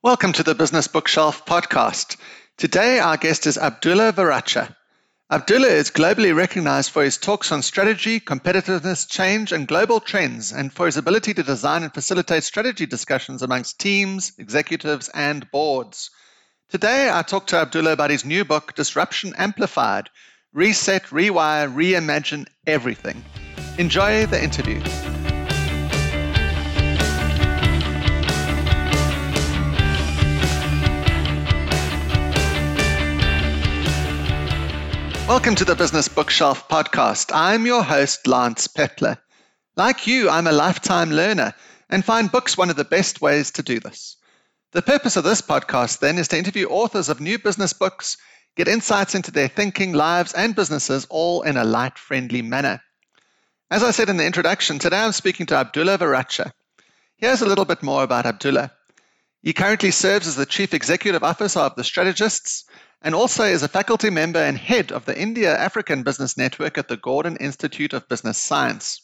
Welcome to the Business Bookshelf podcast. Today, our guest is Abdullah Verachia. Abdullah is globally recognized for his talks on strategy, competitiveness, change, and global trends, and for his ability to design and facilitate strategy discussions amongst teams, executives, and boards. Today, I talk to Abdullah about his new book, Disruption Amplified Reset, Rewire, Reimagine Everything. Enjoy the interview. Welcome to the Business Bookshelf podcast. I'm your host, Lance Pepler. Like you, I'm a lifetime learner and find books one of the best ways to do this. The purpose of this podcast, then, is to interview authors of new business books, get insights into their thinking, lives, and businesses, all in a light, friendly manner. As I said in the introduction, today I'm speaking to Abdullah Verachia. Here's a little bit more about Abdullah. He currently serves as the Chief Executive Officer of the Strategists, and also is a faculty member and head of the India African Business Network at the Gordon Institute of Business Science.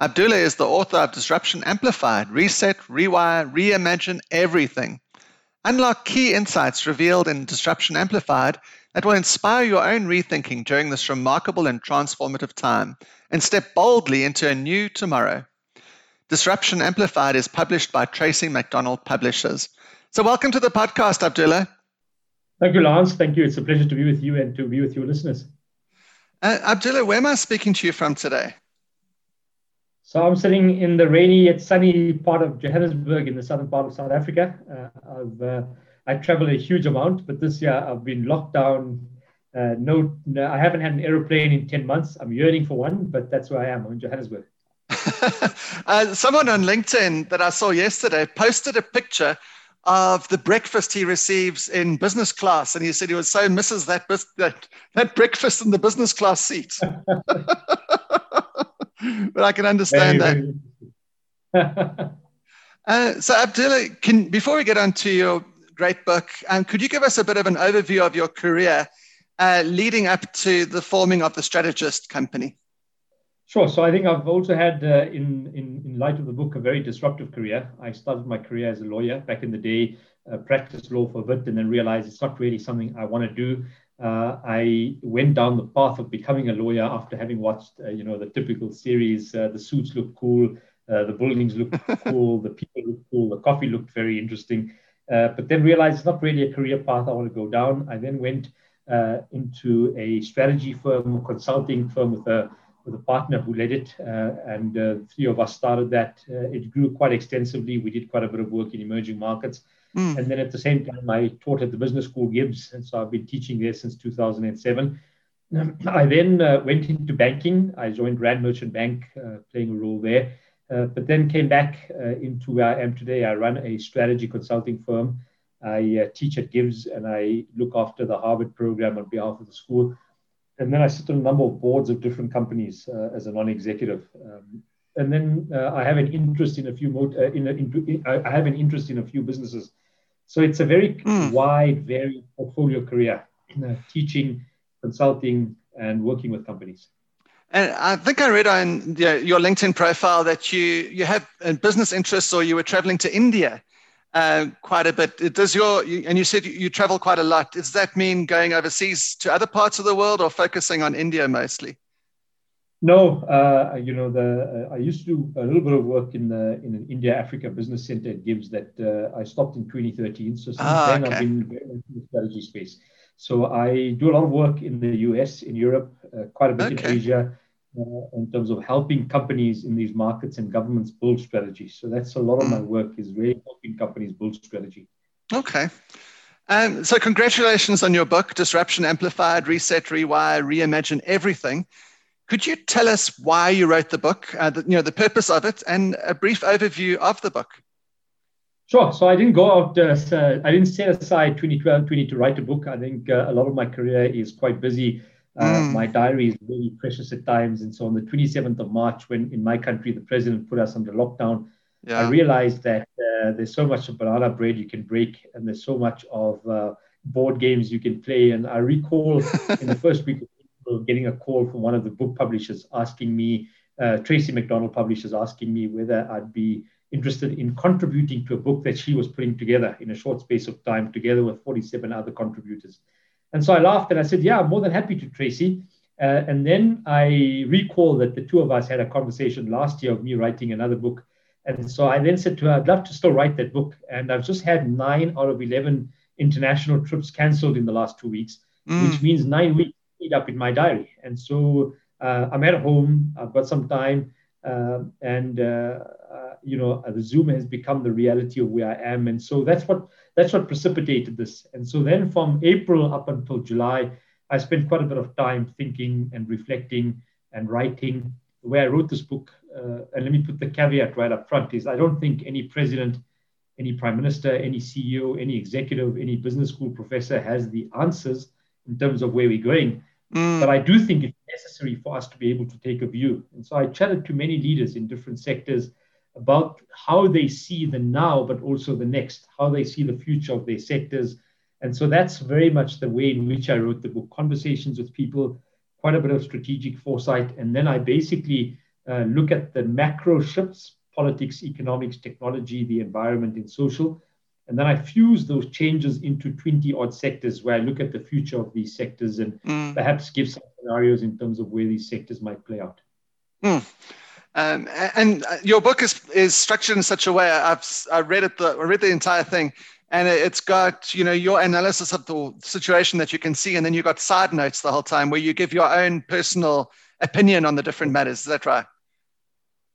Abdullah is the author of Disruption Amplified Reset, Rewire, Reimagine Everything. Unlock key insights revealed in Disruption Amplified that will inspire your own rethinking during this remarkable and transformative time and step boldly into a new tomorrow. Disruption Amplified is published by Tracey McDonald Publishers. So, welcome to the podcast, Abdullah. Thank you, Lance. Thank you. It's a pleasure to be with you and to be with your listeners. Uh, Abdullah, where am I speaking to you from today? So I'm sitting in the rainy yet sunny part of Johannesburg in the southern part of South Africa. Uh, I've uh, I travel a huge amount, but this year I've been locked down. Uh, no, no, I haven't had an aeroplane in 10 months. I'm yearning for one, but that's where I am. I'm in Johannesburg. Uh, someone on LinkedIn that I saw yesterday posted a picture of the breakfast he receives in business class, and he said he was so misses that that that breakfast in the business class seat. but I can understand very, that. uh, so Abdullah, can before we get on to your great book, um, could you give us a bit of an overview of your career uh, leading up to the forming of the Strategist Company? Sure. So I think I've also had, uh, in, in, in light of the book, a very disruptive career. I started my career as a lawyer back in the day, uh, practiced law for a bit, and then realized it's not really something I want to do. Uh, I went down the path of becoming a lawyer after having watched, uh, you know, the typical series. Uh, the suits look cool, uh, the buildings look cool, the people look cool, the coffee looked very interesting. but then realized it's not really a career path I want to go down. I then went into a strategy firm, consulting firm with a with a partner who led it, uh, and uh, three of us started that. Uh, it grew quite extensively. We did quite a bit of work in emerging markets. Mm. And then at the same time, I taught at the business school GIBS, and so I've been teaching there since 2007. Um, I then uh, went into banking. I joined Rand Merchant Bank, uh, playing a role there, uh, but then came back into where I am today. I run a strategy consulting firm. I teach at GIBS, and I look after the Harvard program on behalf of the school and then I sit on a number of boards of different companies uh, as a non-executive. Um, and then uh, I have an interest in a few mo- uh, in, a, in, I have an interest in a few businesses. So it's a very mm. wide, varied portfolio career, teaching, consulting, and working with companies. And I think I read on your LinkedIn profile that you you have business interests, or you were traveling to India uh, quite a bit. Does your and you said you travel quite a lot. Does that mean going overseas to other parts of the world or focusing on India mostly? No, uh, you know the uh, I used to do a little bit of work in the in an India Africa Business Center at GIBS that uh, I stopped in 2013. So since ah, then okay. I've been very much in the strategy space. So I do a lot of work in the US, in Europe, uh, quite a bit okay. in Asia, in terms of helping companies in these markets and governments build strategy. So that's a lot of my work is really helping companies build strategy. Okay. Um, so congratulations on your book, Disruption Amplified, Reset, Rewire, Reimagine Everything. Could you tell us why you wrote the book, uh, the, you know, the purpose of it, and a brief overview of the book? Sure. So I didn't go out, uh, I didn't set aside 2012, 20 to write a book. I think uh, a lot of my career is quite busy uh, mm. My diary is really precious at times. And so on the 27th of March, when in my country the president put us under lockdown, yeah. I realized that uh, there's so much of banana bread you can break, and there's so much of uh, board games you can play. And I recall in the first week of getting a call from one of the book publishers asking me, uh, Tracey McDonald publishers asking me whether I'd be interested in contributing to a book that she was putting together in a short space of time, together with 47 other contributors. And so I laughed and I said, Yeah, I'm more than happy to, Tracey. Uh, and then I recall that the two of us had a conversation last year of me writing another book. And so I then said to her, I'd love to still write that book. And I've just had nine out of 11 international trips canceled in the last two weeks, mm. which means nine weeks up in my diary. And so uh, I'm at home, I've got some time. Uh, and uh, uh, you know the Zoom has become the reality of where I am, and so that's what that's what precipitated this. And so then from April up until July, I spent quite a bit of time thinking and reflecting and writing. The way I wrote this book, uh, and let me put the caveat right up front, is I don't think any president, any prime minister, any CEO, any executive, any business school professor has the answers in terms of where we're going. Mm. But I do think it's necessary for us to be able to take a view. And so I chatted to many leaders in different sectors about how they see the now, but also the next, how they see the future of their sectors. And so that's very much the way in which I wrote the book conversations with people, quite a bit of strategic foresight. And then I basically uh, look at the macro shifts politics, economics, technology, the environment, and social. And then I fuse those changes into 20 odd sectors where I look at the future of these sectors and mm. perhaps give some scenarios in terms of where these sectors might play out. Mm. Um, and your book is, is structured in such a way. I've I read it. The, I read the entire thing, and it's got you know your analysis of the situation that you can see, and then you've got side notes the whole time where you give your own personal opinion on the different matters. Is that right?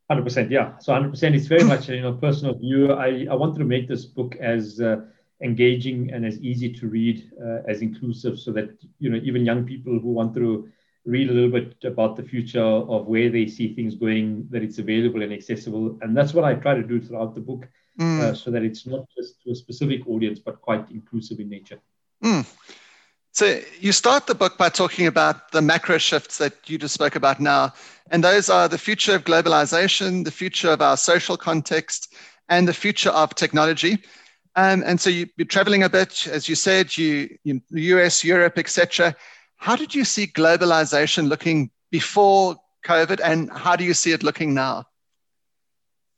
Hundred percent, yeah. So hundred percent, it's very much you know personal view. I I wanted to make this book as uh, engaging and as easy to read, uh, as inclusive, so that you know even young people who want to read a little bit about the future of where they see things going, that it's available and accessible, and that's what I try to do throughout the book, mm. uh, so that it's not just to a specific audience, but quite inclusive in nature. Mm. So you start the book by talking about the macro shifts that you just spoke about now. And those are the future of globalization, the future of our social context, and the future of technology. Um, and so you, are traveling a bit, as you said, you, you US, Europe, etc. How did you see globalization looking before COVID, and how do you see it looking now?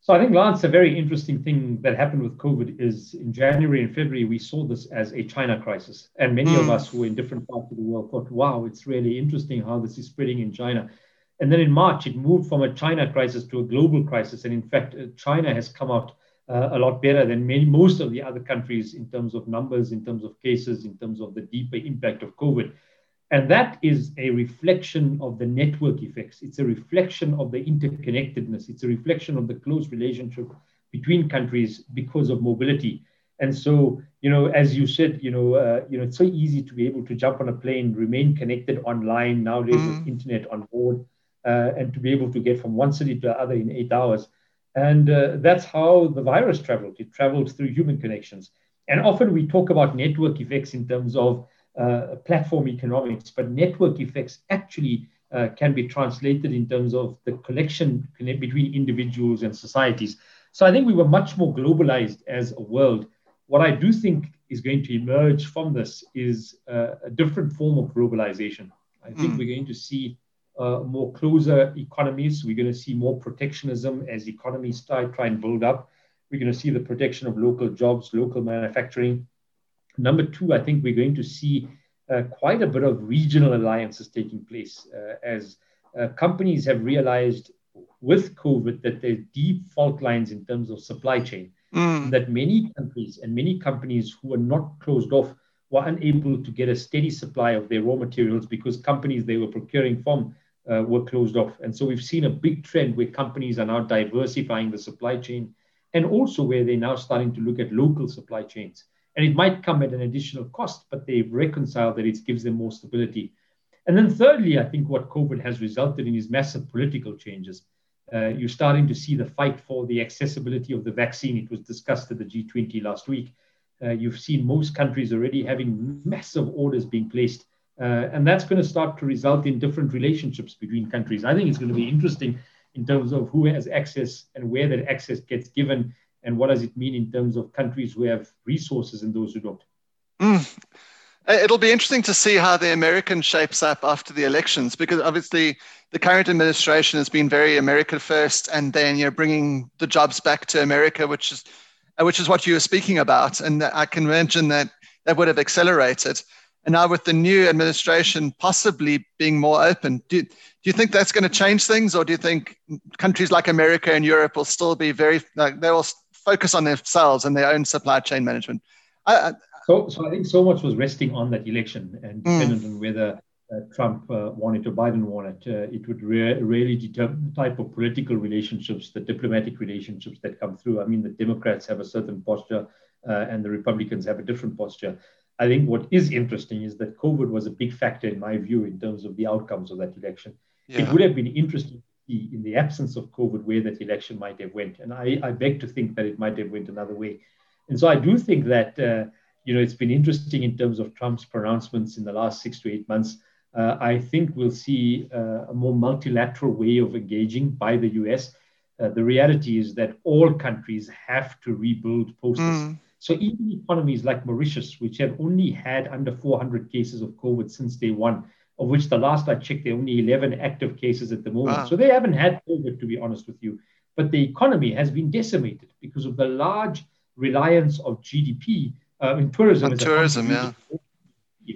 So I think, Lance, a very interesting thing that happened with COVID is in January and February, we saw this as a China crisis. And many mm. of us who were in different parts of the world thought, wow, it's really interesting how this is spreading in China. And then in March, it moved from a China crisis to a global crisis. And in fact, uh, China has come out uh, a lot better than many, most of the other countries in terms of numbers, in terms of cases, in terms of the deeper impact of COVID. And that is a reflection of the network effects. It's a reflection of the interconnectedness. It's a reflection of the close relationship between countries because of mobility. And so, you know, as you said, you know, uh, you know, it's so easy to be able to jump on a plane, remain connected online nowadays mm. with internet on board, uh, and to be able to get from one city to the other in eight hours. And uh, that's how the virus traveled. It traveled through human connections. And often we talk about network effects in terms of platform economics, but network effects actually uh, can be translated in terms of the connection between individuals and societies. So I think we were much more globalized as a world. What I do think is going to emerge from this is uh, a different form of globalization. I think mm. we're going to see uh, more closer economies. We're going to see more protectionism as economies start try and build up. We're going to see the protection of local jobs, local manufacturing. Number two, I think we're going to see uh, quite a bit of regional alliances taking place uh, as uh, companies have realized with COVID that there's deep fault lines in terms of supply chain. Mm. That many countries and many companies who are not closed off were unable to get a steady supply of their raw materials because companies they were procuring from uh, were closed off. And so we've seen a big trend where companies are now diversifying the supply chain and also where they're now starting to look at local supply chains. And it might come at an additional cost, but they've reconciled that it gives them more stability. And then, thirdly, I think what COVID has resulted in is massive political changes. Uh, you're starting to see the fight for the accessibility of the vaccine. It was discussed at the G20 last week. Uh, you've seen most countries already having massive orders being placed. Uh, and that's going to start to result in different relationships between countries. I think it's going to be interesting in terms of who has access and where that access gets given and what does it mean in terms of countries who have resources and those who don't? Mm. It'll be interesting to see how the American shapes up after the elections, because obviously the current administration has been very America first, and then you're bringing the jobs back to America, which is uh, which is what you were speaking about, and I can imagine that that would have accelerated. And now with the new administration possibly being more open, do, do you think that's going to change things, or do you think countries like America and Europe will still be very like they will focus on themselves and their own supply chain management? I, so, so I think so much was resting on that election and hmm. dependent mm. on whether uh, Trump uh, wanted or Biden wanted, uh, it would re- really determine the type of political relationships, the diplomatic relationships that come through. I mean, the Democrats have a certain posture uh, and the Republicans have a different posture. I think what is interesting is that COVID was a big factor, in my view, in terms of the outcomes of that election. Yeah. It would have been interesting in the absence of COVID, where that election might have went. And I, I beg to think that it might have went another way. And so I do think that, uh, you know, it's been interesting in terms of Trump's pronouncements in the last six to eight months uh, I think we'll see uh, a more multilateral way of engaging by the US. Uh, the reality is that all countries have to rebuild post mm. So even economies like Mauritius, which have only had under 400 cases of COVID since day one, of which the last I checked, there are only 11 active cases at the moment. Wow. So they haven't had COVID, to be honest with you. But the economy has been decimated because of the large reliance of GDP uh, in tourism. On tourism, yeah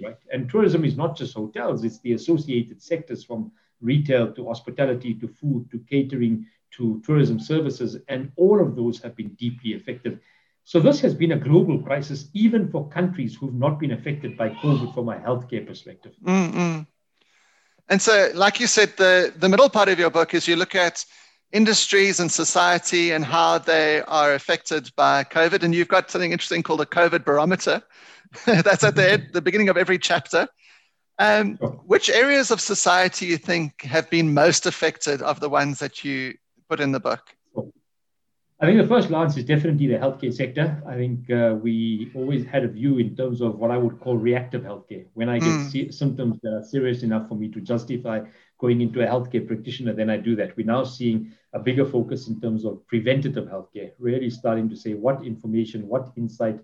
right? And tourism is not just hotels, it's the associated sectors from retail to hospitality to food to catering to tourism services. And all of those have been deeply affected. So this has been a global crisis, even for countries who've not been affected by COVID from a healthcare perspective. Mm-mm. And so, like you said, the, the middle part of your book is you look at industries and society and how they are affected by COVID. And you've got something interesting called a COVID barometer, That's at the, the beginning of every chapter. Um, which areas of society you think have been most affected of the ones that you put in the book? I think the first lance is definitely the healthcare sector. I think uh, we always had a view in terms of what I would call reactive healthcare. When I get mm. symptoms that are serious enough for me to justify going into a healthcare practitioner, then I do that. We're now seeing a bigger focus in terms of preventative healthcare, really starting to say what information, what insight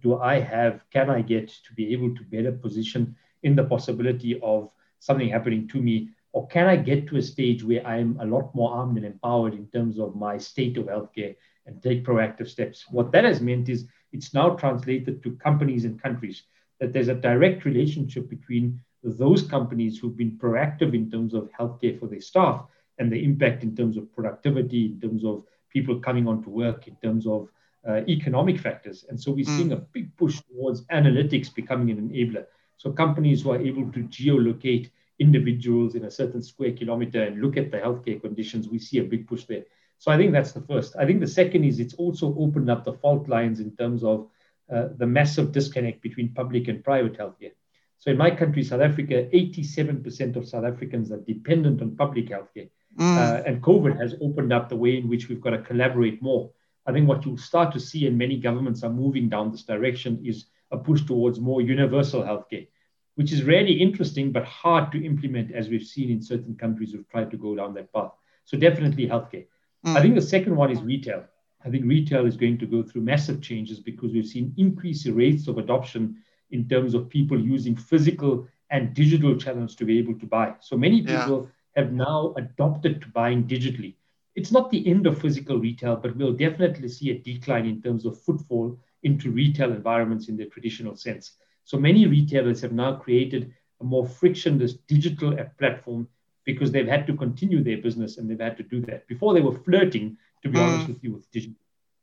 do I have, can I get to be able to better position in the possibility of something happening to me? Or can I get to a stage where I'm a lot more armed and empowered in terms of my state of healthcare and take proactive steps? What that has meant is it's now translated to companies and countries that there's a direct relationship between those companies who've been proactive in terms of healthcare for their staff and the impact in terms of productivity, in terms of people coming onto work, in terms of uh, economic factors. And so we're mm. seeing a big push towards analytics becoming an enabler. So companies who are able to geolocate individuals in a certain square kilometer and look at the healthcare conditions, we see a big push there. So I think that's the first. I think the second is it's also opened up the fault lines in terms of uh, the massive disconnect between public and private healthcare. So in my country, South Africa, 87% of South Africans are dependent on public healthcare. Mm. Uh, and COVID has opened up the way in which we've got to collaborate more I think what you'll start to see, and many governments are moving down this direction, is a push towards more universal healthcare, which is really interesting but hard to implement, as we've seen in certain countries who've tried to go down that path. So definitely healthcare. Mm. I think the second one is retail. I think retail is going to go through massive changes because we've seen increased rates of adoption in terms of people using physical and digital channels to be able to buy. So many people yeah. have now adopted to buying digitally it's not the end of physical retail, but we'll definitely see a decline in terms of footfall into retail environments in the traditional sense. So many retailers have now created a more frictionless digital platform because they've had to continue their business and they've had to do that. Before they were flirting, to be mm. honest with you, with digital.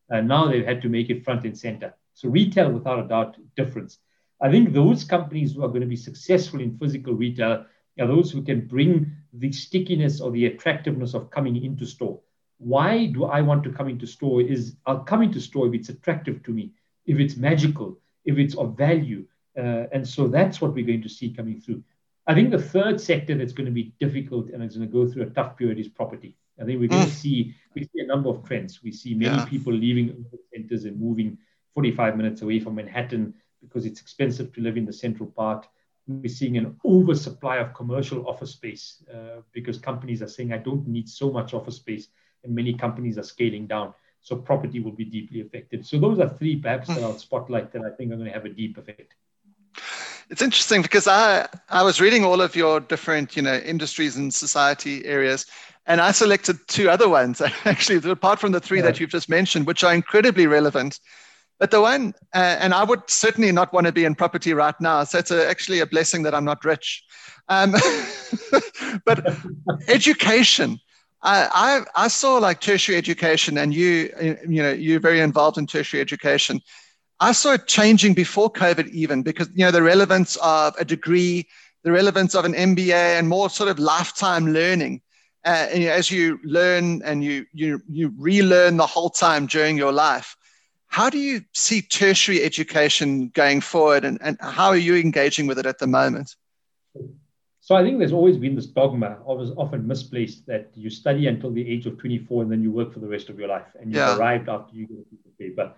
And now they've had to make it front and center. So retail, without a doubt, difference. I think those companies who are going to be successful in physical retail are those who can bring the stickiness or the attractiveness of coming into store. Why do I want to come into store? Is I'll come into store if it's attractive to me, if it's magical, if it's of value. Uh, and so that's what we're going to see coming through. I think the third sector that's going to be difficult and it's going to go through a tough period is property. I think we're going to mm. see we see a number of trends. We see many yeah. people leaving centers and moving 45 minutes away from Manhattan because it's expensive to live in the central part we're seeing an oversupply of commercial office space uh, because companies are saying, I don't need so much office space, and many companies are scaling down. So property will be deeply affected. So those are three perhaps that I'll spotlight that I think are going to have a deep effect. It's interesting because I, I was reading all of your different, you know, industries and society areas, and I selected two other ones actually, apart from the three yeah. that you've just mentioned, which are incredibly relevant. But the one, uh, and I would certainly not want to be in property right now. So it's a, actually a blessing that I'm not rich. Um, but education, I, I, I saw like tertiary education, and you you know you're very involved in tertiary education. I saw it changing before COVID even because you know the relevance of a degree, the relevance of an MBA, and more sort of lifetime learning. Uh, and, you know, as you learn and you you you relearn the whole time during your life. How do you see tertiary education going forward, and, and how are you engaging with it at the moment? So I think there's always been this dogma, often misplaced, that you study until the age of 24 and then you work for the rest of your life, and you've yeah. arrived after you get a piece of paper.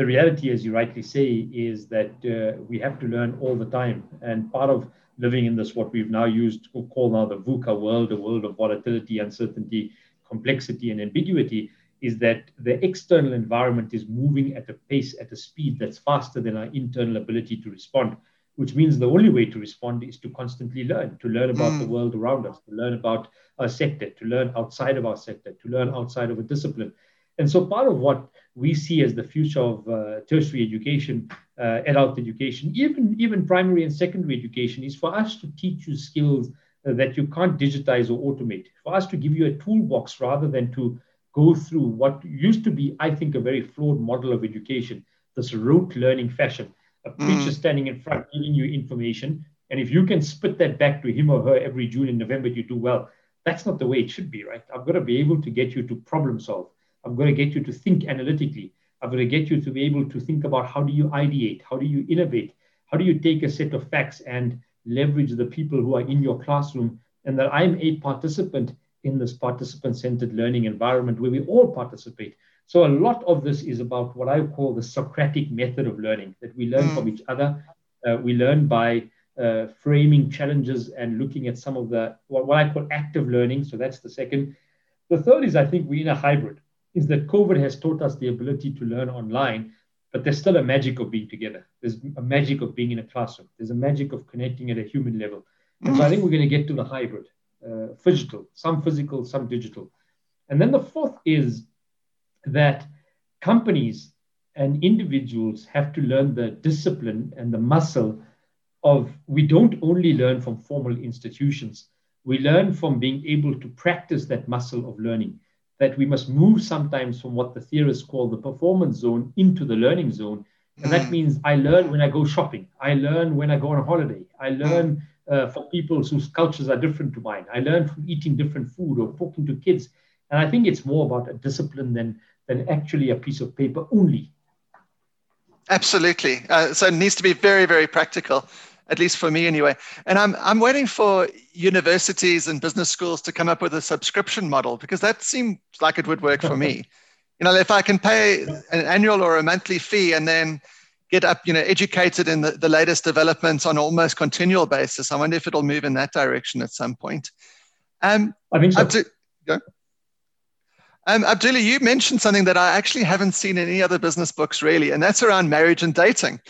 The reality, as you rightly say, is that uh, we have to learn all the time, and part of living in this what we've now used to call now the VUCA world, a world of volatility, uncertainty, complexity, and ambiguity, is that the external environment is moving at a pace, at a speed that's faster than our internal ability to respond, which means the only way to respond is to constantly learn, to learn about mm. the world around us, to learn about our sector, to learn outside of our sector, to learn outside of a discipline. And so part of what we see as the future of uh, tertiary education, uh, adult education, even, even primary and secondary education, is for us to teach you skills uh, that you can't digitize or automate, for us to give you a toolbox rather than to go through what used to be, I think, a very flawed model of education, this rote learning fashion. A preacher mm. standing in front giving you information. And if you can spit that back to him or her every June and November, you do well. That's not the way it should be, right? I've got to be able to get you to problem solve. I'm going to get you to think analytically. I'm going to get you to be able to think about how do you ideate? How do you innovate? How do you take a set of facts and leverage the people who are in your classroom and that I'm a participant in this participant centered learning environment where we all participate. So, a lot of this is about what I call the Socratic method of learning that we learn mm. from each other. Uh, we learn by uh, framing challenges and looking at some of the what, what I call active learning. So, that's the second. The third is I think we're in a hybrid, is that COVID has taught us the ability to learn online, but there's still a magic of being together. There's a magic of being in a classroom. There's a magic of connecting at a human level. And so I think we're going to get to the hybrid uh, physical, some physical, some digital. And then the fourth is that companies and individuals have to learn the discipline and the muscle of we don't only learn from formal institutions, we learn from being able to practice that muscle of learning. That we must move sometimes from what the theorists call the performance zone into the learning zone. And that mm. means I learn when I go shopping, I learn when I go on a holiday, I learn uh, for people whose cultures are different to mine. I learn from eating different food or talking to kids. And I think it's more about a discipline than, than actually a piece of paper only. Absolutely. Uh, so it needs to be very, very practical, at least for me anyway. And I'm, I'm waiting for universities and business schools to come up with a subscription model because that seems like it would work for me. you know, if I can pay an annual or a monthly fee and then get up, you know, educated in the, the latest developments on almost continual basis. I wonder if it'll move in that direction at some point. Um, I mean, so. Abdu- um, Abdullah, you mentioned something that I actually haven't seen in any other business books really, and that's around marriage and dating.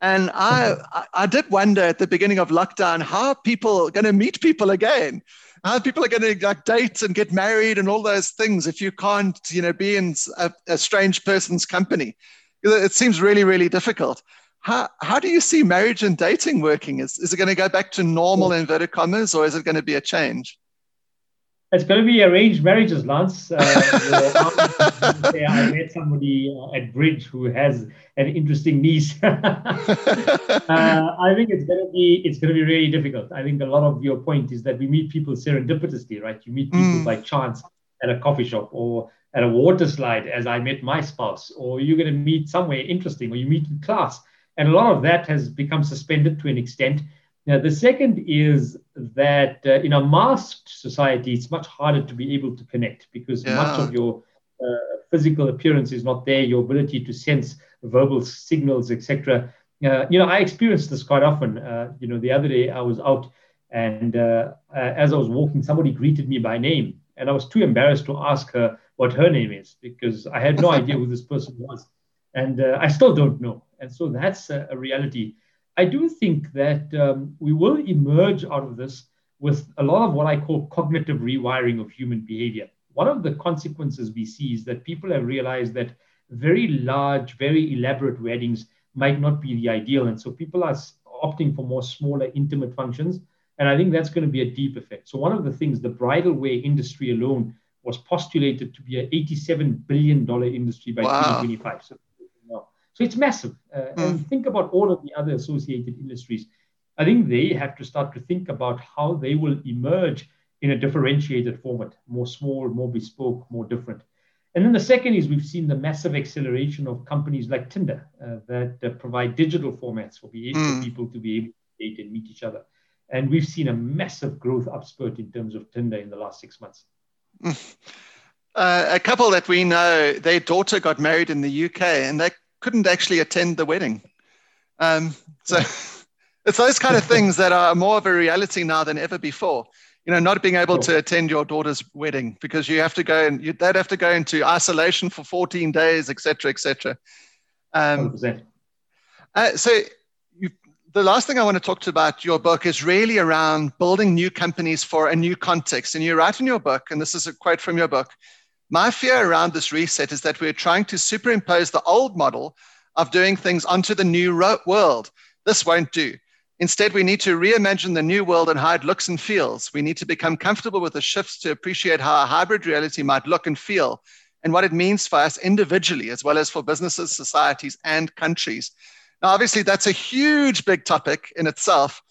And I, mm-hmm. I, I did wonder at the beginning of lockdown how are people going to meet people again? How people are going to like date and get married and all those things if you can't, you know, be in a, a strange person's company it seems really, really difficult. How, how do you see marriage and dating working? Is, is it going to go back to normal inverted commas or is it going to be a change? It's going to be arranged marriages, Lance. Uh, I met somebody uh, at Bridge who has an interesting niece. uh, I think it's going to be it's going to be really difficult. I think a lot of your point is that we meet people serendipitously, right? You meet people mm. by chance at a coffee shop or at a water slide as I met my spouse, or you're going to meet somewhere interesting, or you meet in class. And a lot of that has become suspended to an extent. Now, the second is that uh, in a masked society, it's much harder to be able to connect because yeah. much of your uh, physical appearance is not there, your ability to sense verbal signals, etc. Uh, you know, I experienced this quite often. Uh, you know, the other day I was out and uh, uh, as I was walking, somebody greeted me by name. And I was too embarrassed to ask her, what her name is because I had no idea who this person was. And uh, I still don't know. And so that's a, a reality. I do think that um, we will emerge out of this with a lot of what I call cognitive rewiring of human behavior. One of the consequences we see is that people have realized that very large, very elaborate weddings might not be the ideal. And so people are opting for more smaller, intimate functions. And I think that's going to be a deep effect. So, one of the things, the bridal wear industry alone was postulated to be an $87 billion industry by wow. 2025. So, so it's massive. Uh. And think about all of the other associated industries. I think they have to start to think about how they will emerge in a differentiated format, more small, more bespoke, more different. And then the second is we've seen the massive acceleration of companies like Tinder uh, that uh, provide digital formats for, be, mm. for people to be able to date and meet each other. And we've seen a massive growth upspurt in terms of Tinder in the last six months. Mm. Uh, a couple that we know, their daughter got married in the UK and they couldn't actually attend the wedding. Um, so it's those kind of things that are more of a reality now than ever before you know, not being able to attend your daughter's wedding because you have to go and you, they'd have to go into isolation for 14 days, etc., etc. Um, uh, so the last thing I want to talk to about your book is really around building new companies for a new context. And you write in your book, and this is a quote from your book, my fear around this reset is that we're trying to superimpose the old model of doing things onto the new world. This won't do. Instead, we need to reimagine the new world and how it looks and feels. We need to become comfortable with the shifts to appreciate how a hybrid reality might look and feel and what it means for us individually, as well as for businesses, societies, and countries. Now, obviously, that's a huge, big topic in itself.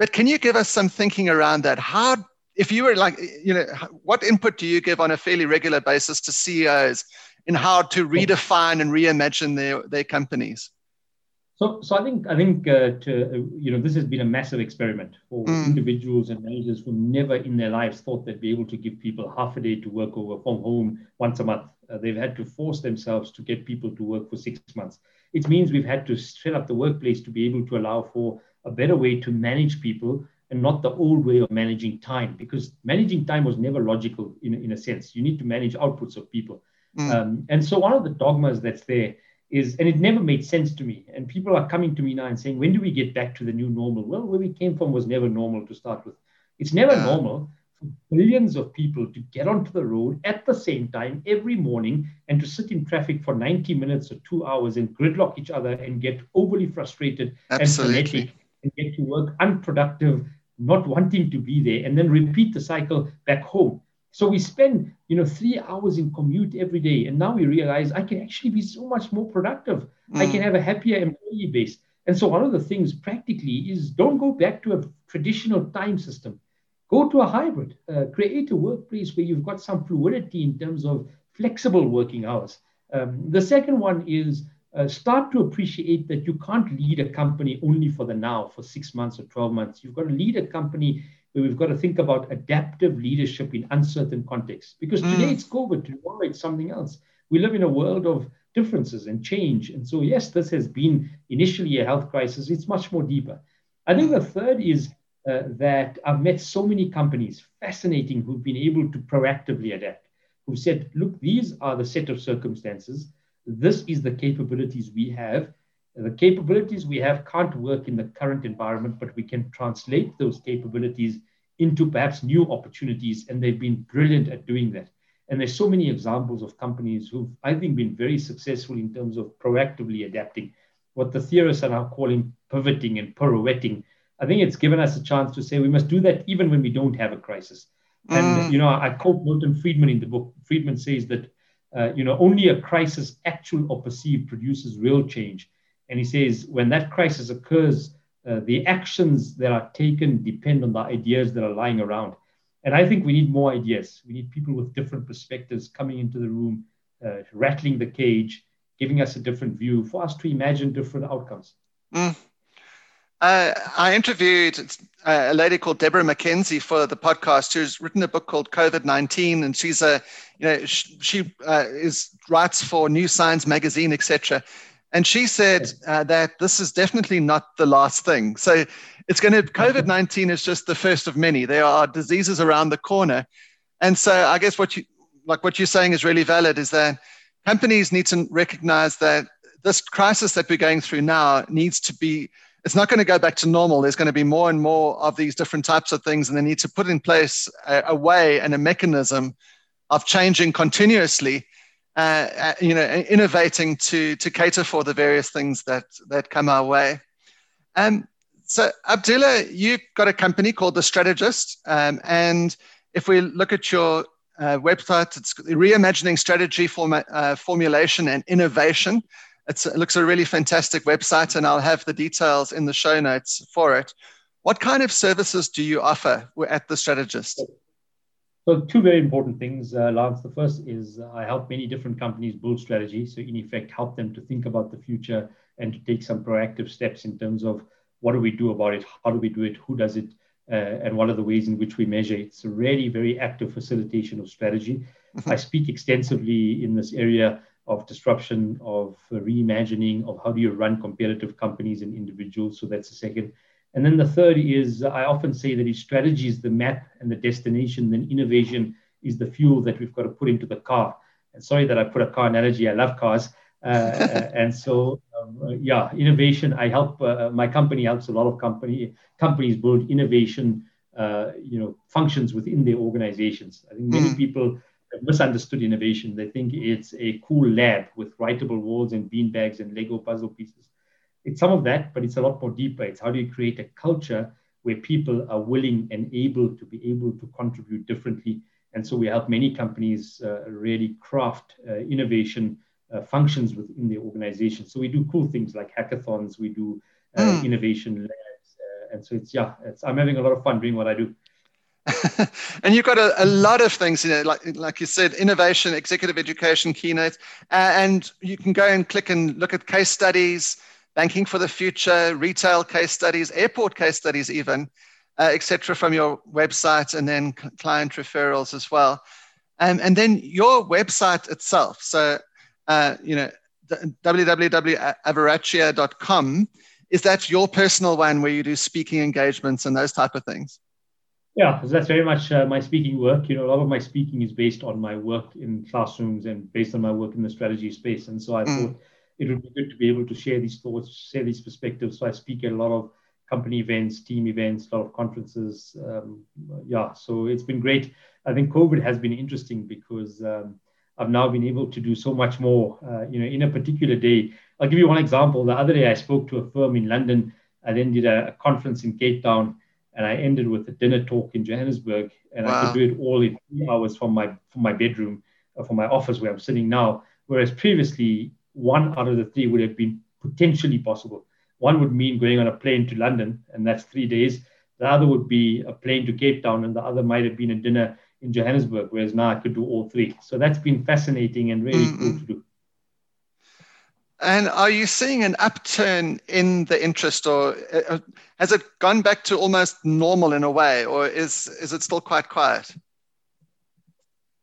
But can you give us some thinking around that? How, if you were like, you know, what input do you give on a fairly regular basis to CEOs in how to redefine and reimagine their, their companies? So, so I think I think uh, to you know this has been a massive experiment for mm. individuals and managers who never in their lives thought they'd be able to give people half a day to work over from home once a month. Uh, they've had to force themselves to get people to work for six months. It means we've had to set up the workplace to be able to allow for a better way to manage people and not the old way of managing time because managing time was never logical in, in a sense. You need to manage outputs of people. Mm. Um, and so one of the dogmas that's there is, and it never made sense to me. And people are coming to me now and saying, when do we get back to the new normal? Well, where we came from was never normal to start with. It's never yeah. normal for billions of people to get onto the road at the same time every morning and to sit in traffic for 90 minutes or two hours and gridlock each other and get overly frustrated Absolutely. and frenetic and get to work unproductive, not wanting to be there, and then repeat the cycle back home. So we spend, you know, three hours in commute every day, and now we realize I can actually be so much more productive. Mm. I can mm. have a happier employee base. And so one of the things practically is don't go back to a traditional time system. Go to a hybrid. Uh, create a workplace where you've got some fluidity in terms of flexible working hours. Um, the second one is uh, start to appreciate that you can't lead a company only for the now, for six months or 12 months. You've got to lead a company where we've got to think about adaptive leadership in uncertain contexts. Because today mm. it's COVID, tomorrow it's something else. We live in a world of differences and change. And so, yes, this has been initially a health crisis. It's much more deeper. I think the third is uh, that I've met so many companies, fascinating, who've been able to proactively adapt, who've said, look, these are the set of circumstances. This is the capabilities we have. The capabilities we have can't work in the current environment, but we can translate those capabilities into perhaps new opportunities. And they've been brilliant at doing that. And there's so many examples of companies who've, I think, been very successful in terms of proactively adapting what the theorists are now calling pivoting and pirouetting. I think it's given us a chance to say we must do that even when we don't have a crisis. And mm. you know, I quote Milton Friedman in the book. Friedman says that uh, you know only a crisis, actual or perceived, produces real change. And he says, when that crisis occurs, uh, the actions that are taken depend on the ideas that are lying around. And I think we need more ideas. We need people with different perspectives coming into the room, uh, rattling the cage, giving us a different view for us to imagine different outcomes. Mm. Uh, I interviewed uh, a lady called Debora MacKenzie for the podcast, who's written a book called COVID nineteen, and she's a, you know, she, she uh, is writes for New Science magazine, etc. And she said uh, that this is definitely not the last thing. So it's going to, COVID 19 is just the first of many. There are diseases around the corner. And so I guess what you, like what you're saying is really valid is that companies need to recognize that this crisis that we're going through now needs to be it's not going to go back to normal. There's going to be more and more of these different types of things, and they need to put in place a, a way and a mechanism of changing continuously. Uh, uh you know, innovating to to cater for the various things that that come our way. Um, so, Abdullah, you've got a company called The Strategist. Um, and if we look at your uh, website, it's reimagining strategy forma- uh, formulation and innovation. It's, it looks a really fantastic website, and I'll have the details in the show notes for it. What kind of services do you offer at The Strategist? So, two very important things, uh, Lance. The first is I help many different companies build strategy. So, in effect, help them to think about the future and to take some proactive steps in terms of what do we do about it? How do we do it? Who does it? Uh, and what are the ways in which we measure it? It's a really very active facilitation of strategy. Mm-hmm. I speak extensively in this area of disruption, of reimagining, of how do you run competitive companies and individuals. So that's the second. And then the third is I often say that if strategy is the map and the destination, then innovation is the fuel that we've got to put into the car. And sorry that I put a car analogy. I love cars. Uh, uh and so um, yeah, innovation. I help uh, my company helps a lot of company companies build innovation, uh, you know, functions within their organizations. I think many mm. people misunderstood innovation. They think it's a cool lab with writable walls and bean bags and Lego puzzle pieces. It's some of that, but it's a lot more deeper. It's how do you create a culture where people are willing and able to be able to contribute differently. And so we help many companies uh, really craft uh, innovation uh, functions within the organization. So we do cool things like hackathons, we do uh, mm. innovation labs, uh, and so it's yeah, it's, I'm having a lot of fun doing what I do. and you've got a, a, lot of things, you know, like like you said, innovation, executive education, keynote, uh, and you can go and click and look at case studies, banking for the future, retail case studies, airport case studies, even, uh, etc., from your website, and then client referrals as well. Um, and then your website itself. So uh, you know, www.avarachia.com. Is that your personal one where you do speaking engagements and those type of things? Yeah, so that's very much uh, my speaking work. You know, a lot of my speaking is based on my work in classrooms and based on my work in the strategy space. And so I mm. thought it would be good to be able to share these thoughts, share these perspectives. So I speak at a lot of company events, team events, a lot of conferences. Um, yeah, so it's been great. I think COVID has been interesting because um, I've now been able to do so much more, uh, you know, in a particular day. I'll give you one example. The other day, I spoke to a firm in London. I then did a, a conference in Cape Town, and I ended with a dinner talk in Johannesburg. And wow. I could do it all in three hours from my from my bedroom, uh, from my office where I'm sitting now. Whereas previously, one out of the three would have been potentially possible. One would mean going on a plane to London, and that's three days. The other would be a plane to Cape Town, and the other might have been a dinner in Johannesburg, whereas now I could do all three. So that's been fascinating and really mm-hmm. cool to do. And are you seeing an upturn in the interest, or uh, has it gone back to almost normal in a way, or is is it still quite quiet?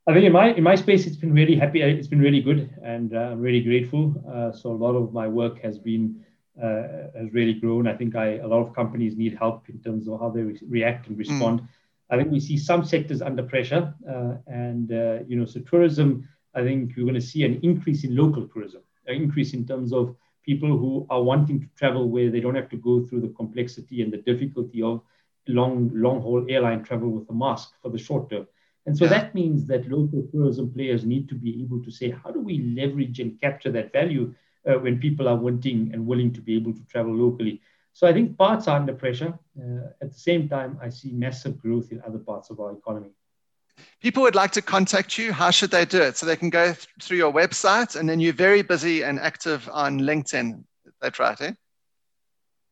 I think in my in my space, it's been really happy. It's been really good, and uh, I'm really grateful. Uh, so a lot of my work has been uh, has really grown. I think I a lot of companies need help in terms of how they re- react and respond. Mm. I think we see some sectors under pressure, uh, and uh, you know, so tourism. I think we're going to see an increase in local tourism, increase in terms of people who are wanting to travel where they don't have to go through the complexity and the difficulty of long long haul airline travel with a mask for the short term. And so yeah. that means that local tourism players need to be able to say, how do we leverage and capture that value uh, when people are wanting and willing to be able to travel locally? So I think parts are under pressure. Uh, at the same time, I see massive growth in other parts of our economy. People would like to contact you. How should they do it? So they can go th- through your website, and then you're very busy and active on LinkedIn. That's right, eh?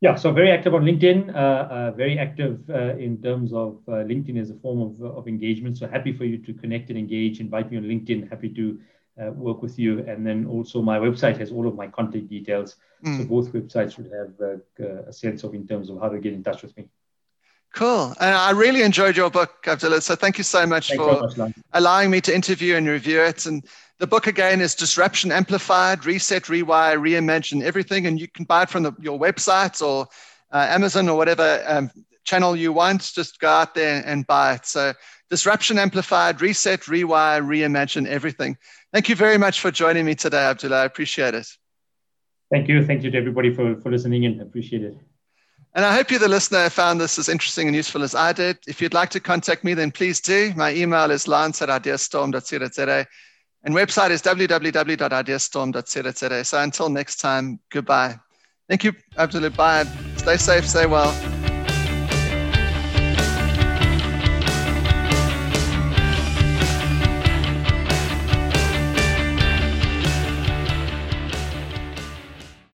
Yeah, so very active on LinkedIn, uh, uh, very active uh, in terms of uh, LinkedIn as a form of, of engagement. So happy for you to connect and engage. Invite me on LinkedIn. Happy to uh, work with you. And then also my website has all of my contact details. Mm. So both websites would have uh, a sense of in terms of how to get in touch with me. Cool. And I really enjoyed your book, Abdullah. So thank you so much Thanks for so much, allowing me to interview and review it. And the book again is Disruption Amplified, Reset, Rewire, Reimagine Everything. And you can buy it from the, your website or uh, Amazon or whatever um, channel you want. Just go out there and buy it. So Disruption Amplified, Reset, Rewire, Reimagine Everything. Thank you very much for joining me today, Abdullah. I appreciate it. Thank you. Thank you to everybody for, for listening and Appreciate it. And I hope you, the listener, found this as interesting and useful as I did. If you'd like to contact me, then please do. My email is lance at ideastorm.co.za and website is www.ideastorm.co.za. So until next time, goodbye. Thank you. Absolutely. Bye. Stay safe. Stay well.